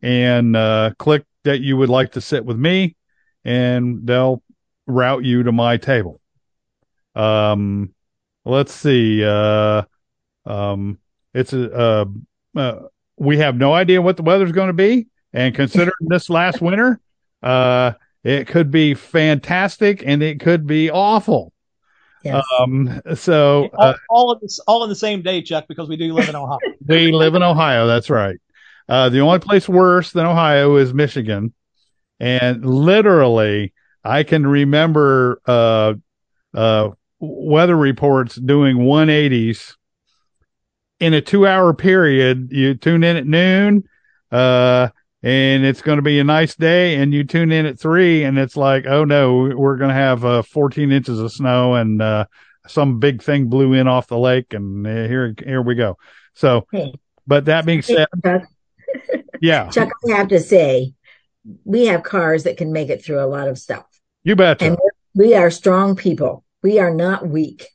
D: and uh, click that you would like to sit with me, and they'll route you to my table. Um, let's see. Uh, um, it's a, uh, we have no idea what the weather's going to be. And considering this last winter, uh, it could be fantastic and it could be awful. Yes. Um, so
C: all, uh, all of this, all in the same day, Chuck, because we do live in Ohio. [laughs]
D: we live in Ohio. That's right. Uh, the only place worse than Ohio is Michigan. And literally, I can remember, uh, uh, weather reports doing 180s in a two hour period. You tune in at noon, uh, and it's going to be a nice day and you tune in at three and it's like oh no we're going to have uh, 14 inches of snow and uh, some big thing blew in off the lake and uh, here here we go. So but that being said yeah. [laughs]
E: Chuck i have to say we have cars that can make it through a lot of stuff.
D: You bet
E: and we are strong people. We are not weak.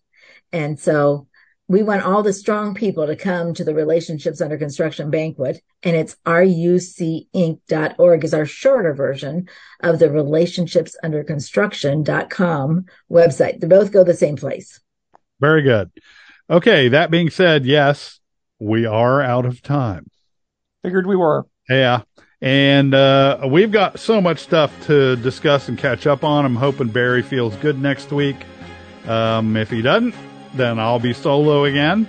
E: And so we want all the strong people to come to the relationships under construction banquet and it's rucinc.org is our shorter version of the relationships under construction.com website. They both go the same place.
D: Very good. Okay that being said yes we are out of time.
C: Figured we were.
D: Yeah and uh, we've got so much stuff to discuss and catch up on. I'm hoping barry feels good next week. Um, if he doesn't then I'll be solo again.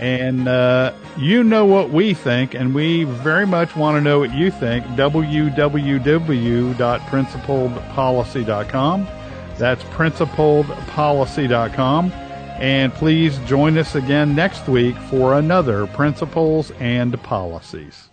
D: And uh, you know what we think, and we very much want to know what you think. www.principledpolicy.com. That's principledpolicy.com. And please join us again next week for another Principles and Policies.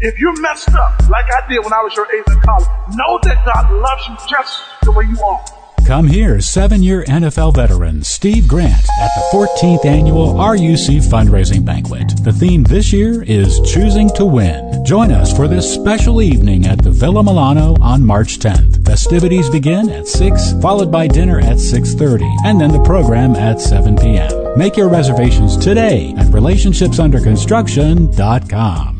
A: If you messed up like I did when I was your age in college, know that God loves you just the way you are.
B: Come hear seven year NFL veteran Steve Grant at the 14th annual RUC fundraising banquet. The theme this year is Choosing to Win. Join us for this special evening at the Villa Milano on March 10th. Festivities begin at 6, followed by dinner at 6.30, and then the program at 7 p.m. Make your reservations today at relationshipsunderconstruction.com.